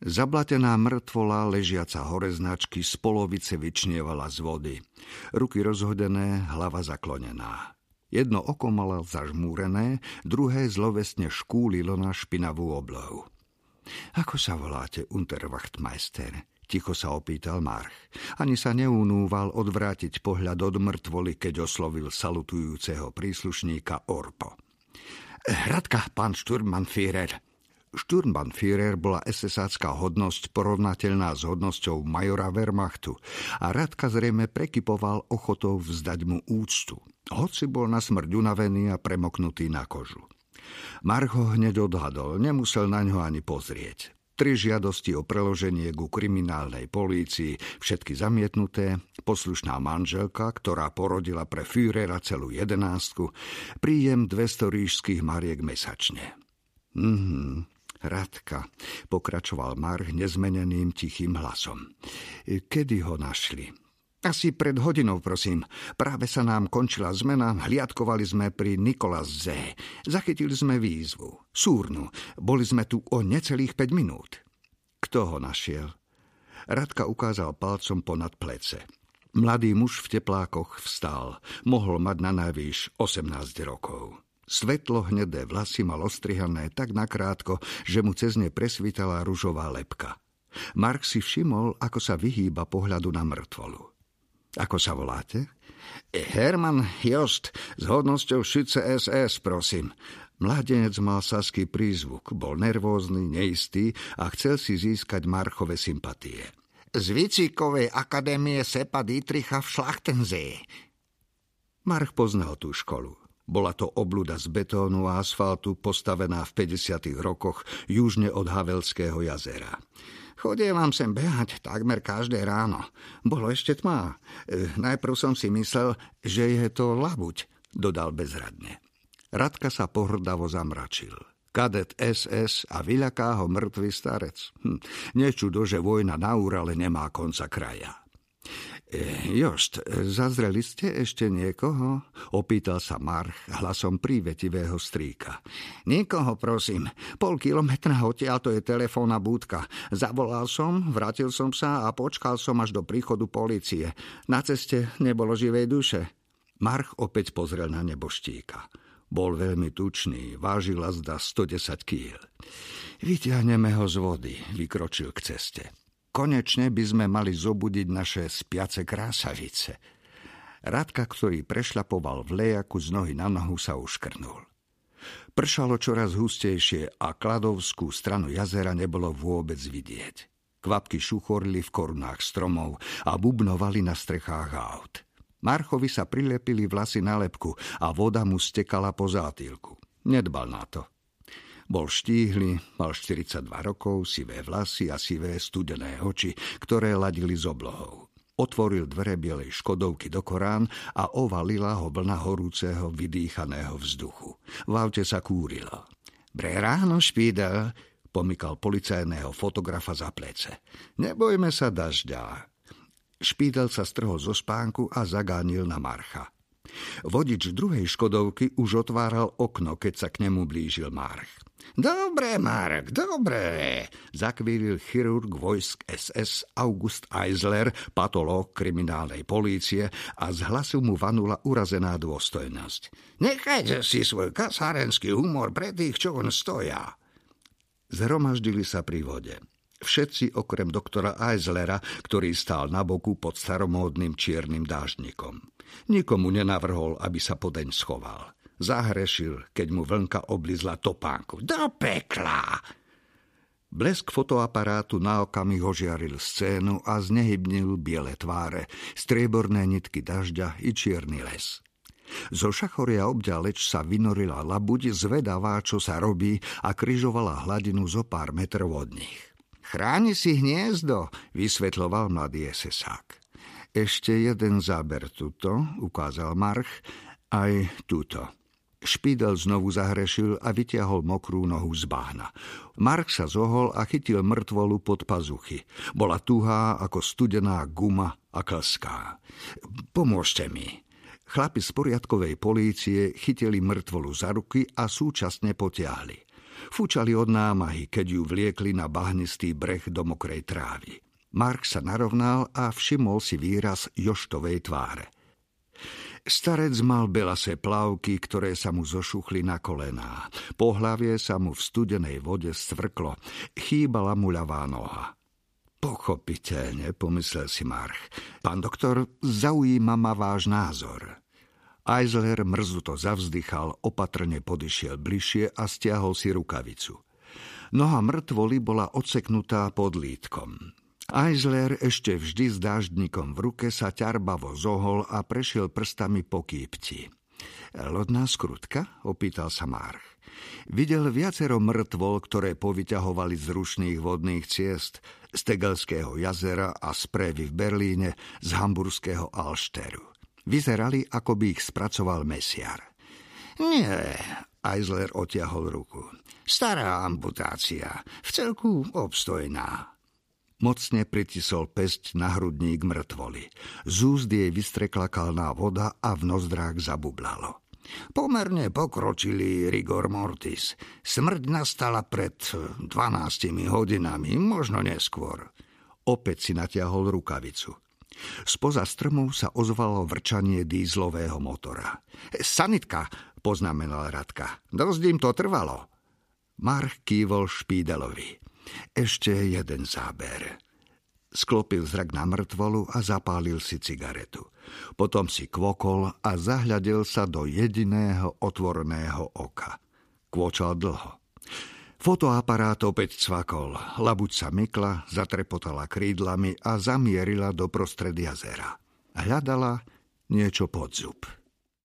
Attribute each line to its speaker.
Speaker 1: Zablatená mŕtvola, ležiaca hore značky, z polovice vyčnievala z vody. Ruky rozhodené, hlava zaklonená. Jedno oko mala zažmúrené, druhé zlovesne škúlilo na špinavú oblohu. Ako sa voláte, Unterwachtmeister? Ticho sa opýtal March. Ani sa neunúval odvrátiť pohľad od mŕtvoly, keď oslovil salutujúceho príslušníka Orpo. Hradka, pán Sturmannführer. Sturmbannführer bola SSácká hodnosť porovnateľná s hodnosťou majora Wehrmachtu a Radka zrejme prekypoval ochotou vzdať mu úctu, hoci bol na smrť unavený a premoknutý na kožu. Marho hneď odhadol, nemusel na ňo ani pozrieť. Tri žiadosti o preloženie ku kriminálnej polícii, všetky zamietnuté, poslušná manželka, ktorá porodila pre Führera celú jedenástku, príjem 200 rížských mariek mesačne. Mhm, Radka, pokračoval Marh nezmeneným tichým hlasom. Kedy ho našli? Asi pred hodinou, prosím. Práve sa nám končila zmena, hliadkovali sme pri Nikolas Z. Zachytili sme výzvu. Súrnu. Boli sme tu o necelých 5 minút. Kto ho našiel? Radka ukázal palcom ponad plece. Mladý muž v teplákoch vstal. Mohol mať na najvýš 18 rokov. Svetlo hnedé vlasy mal ostrihané tak nakrátko, že mu cez ne presvítala ružová lepka. Mark si všimol, ako sa vyhýba pohľadu na mŕtvolu. Ako sa voláte? Herman Jost s hodnosťou Šüce SS, prosím. Mladenec mal saský prízvuk, bol nervózny, neistý a chcel si získať Marchove sympatie. Z Vicíkovej akadémie Sepa Dietricha v Schlachtensee. March poznal tú školu. Bola to obluda z betónu a asfaltu postavená v 50. rokoch južne od Havelského jazera. Chodievam sem behať takmer každé ráno. Bolo ešte tmá. E, najprv som si myslel, že je to labuť, dodal bezradne. Radka sa pohrdavo zamračil. Kadet SS a vyľaká ho mŕtvý starec. Hm, nečudo, že vojna na Úrale nemá konca kraja. E, Jost, zazreli ste ešte niekoho? Opýtal sa March hlasom prívetivého strýka. Nikoho, prosím. Pol kilometra odtiaľ to je telefónna búdka. Zavolal som, vrátil som sa a počkal som až do príchodu policie. Na ceste nebolo živej duše. March opäť pozrel na neboštíka. Bol veľmi tučný, vážil zda 110 kýl. Vyťahneme ho z vody, vykročil k ceste. Konečne by sme mali zobudiť naše spiace krásavice. Radka, ktorý prešľapoval v lejaku z nohy na nohu, sa uškrnul. Pršalo čoraz hustejšie a kladovskú stranu jazera nebolo vôbec vidieť. Kvapky šuchorili v korunách stromov a bubnovali na strechách aut. Marchovi sa prilepili vlasy na lepku a voda mu stekala po zátylku. Nedbal na to. Bol štíhly, mal 42 rokov, sivé vlasy a sivé studené oči, ktoré ladili z oblohou. Otvoril dvere bielej škodovky do Korán a ovalila ho vlna horúceho, vydýchaného vzduchu. V aute sa kúrilo. Bre ráno, špídel, pomykal policajného fotografa za plece. Nebojme sa dažďa. Špídel sa strhol zo spánku a zagánil na Marcha. Vodič druhej škodovky už otváral okno, keď sa k nemu blížil March. Dobre, Marek, dobre, zakvílil chirurg vojsk SS August Eisler, patológ kriminálnej polície a z hlasu mu vanula urazená dôstojnosť. Nechajte si svoj kasárenský humor pre tých, čo on stoja. Zhromaždili sa pri vode. Všetci okrem doktora Eislera, ktorý stál na boku pod staromódnym čiernym dáždnikom. Nikomu nenavrhol, aby sa podeň schoval. Zahrešil, keď mu vlnka oblizla topánku. Do pekla! Blesk fotoaparátu na okamih ožiaril scénu a znehybnil biele tváre, strieborné nitky dažďa i čierny les. Zo šachoria obďaleč sa vynorila labuť zvedavá, čo sa robí a kryžovala hladinu zo pár metrov od nich. Chráni si hniezdo, vysvetloval mladý esesák. Ešte jeden záber tuto, ukázal March, aj tuto. Špídel znovu zahrešil a vytiahol mokrú nohu z báhna. Mark sa zohol a chytil mŕtvolu pod pazuchy. Bola tuhá ako studená guma a klská. Pomôžte mi. Chlapi z poriadkovej polície chytili mŕtvolu za ruky a súčasne potiahli. Fúčali od námahy, keď ju vliekli na bahnistý breh do mokrej trávy. Mark sa narovnal a všimol si výraz Joštovej tváre. Starec mal belasé plavky, ktoré sa mu zošuchli na kolená. Po hlavie sa mu v studenej vode stvrklo. Chýbala mu ľavá noha. Pochopiteľne, pomyslel si March. Pán doktor, zaujíma ma váš názor. Eisler mrzuto zavzdychal, opatrne podišiel bližšie a stiahol si rukavicu. Noha mŕtvoli bola odseknutá pod lítkom. Eisler ešte vždy s dáždnikom v ruke sa ťarbavo zohol a prešiel prstami po kýpti. Lodná skrutka? opýtal sa March. Videl viacero mŕtvol, ktoré povyťahovali z rušných vodných ciest, z Tegelského jazera a z Prévy v Berlíne, z hamburského Alšteru. Vyzerali, ako by ich spracoval mesiar. Nie, Eisler otiahol ruku. Stará amputácia, v celku obstojná. Mocne pritisol pesť na hrudník mŕtvoli. Z úst jej vystrekla kalná voda a v nozdrách zabublalo. Pomerne pokročili rigor mortis. Smrť nastala pred 12 hodinami, možno neskôr. Opäť si natiahol rukavicu. Spoza strmov sa ozvalo vrčanie dýzlového motora. Sanitka, poznamenal Radka. Dosť im to trvalo. March kývol Špídelovi. Ešte jeden záber. Sklopil zrak na mŕtvolu a zapálil si cigaretu. Potom si kvokol a zahľadil sa do jediného otvorného oka. Kvočal dlho. Fotoaparát opäť cvakol, labuť sa mykla, zatrepotala krídlami a zamierila do prostred jazera. Hľadala niečo pod zub.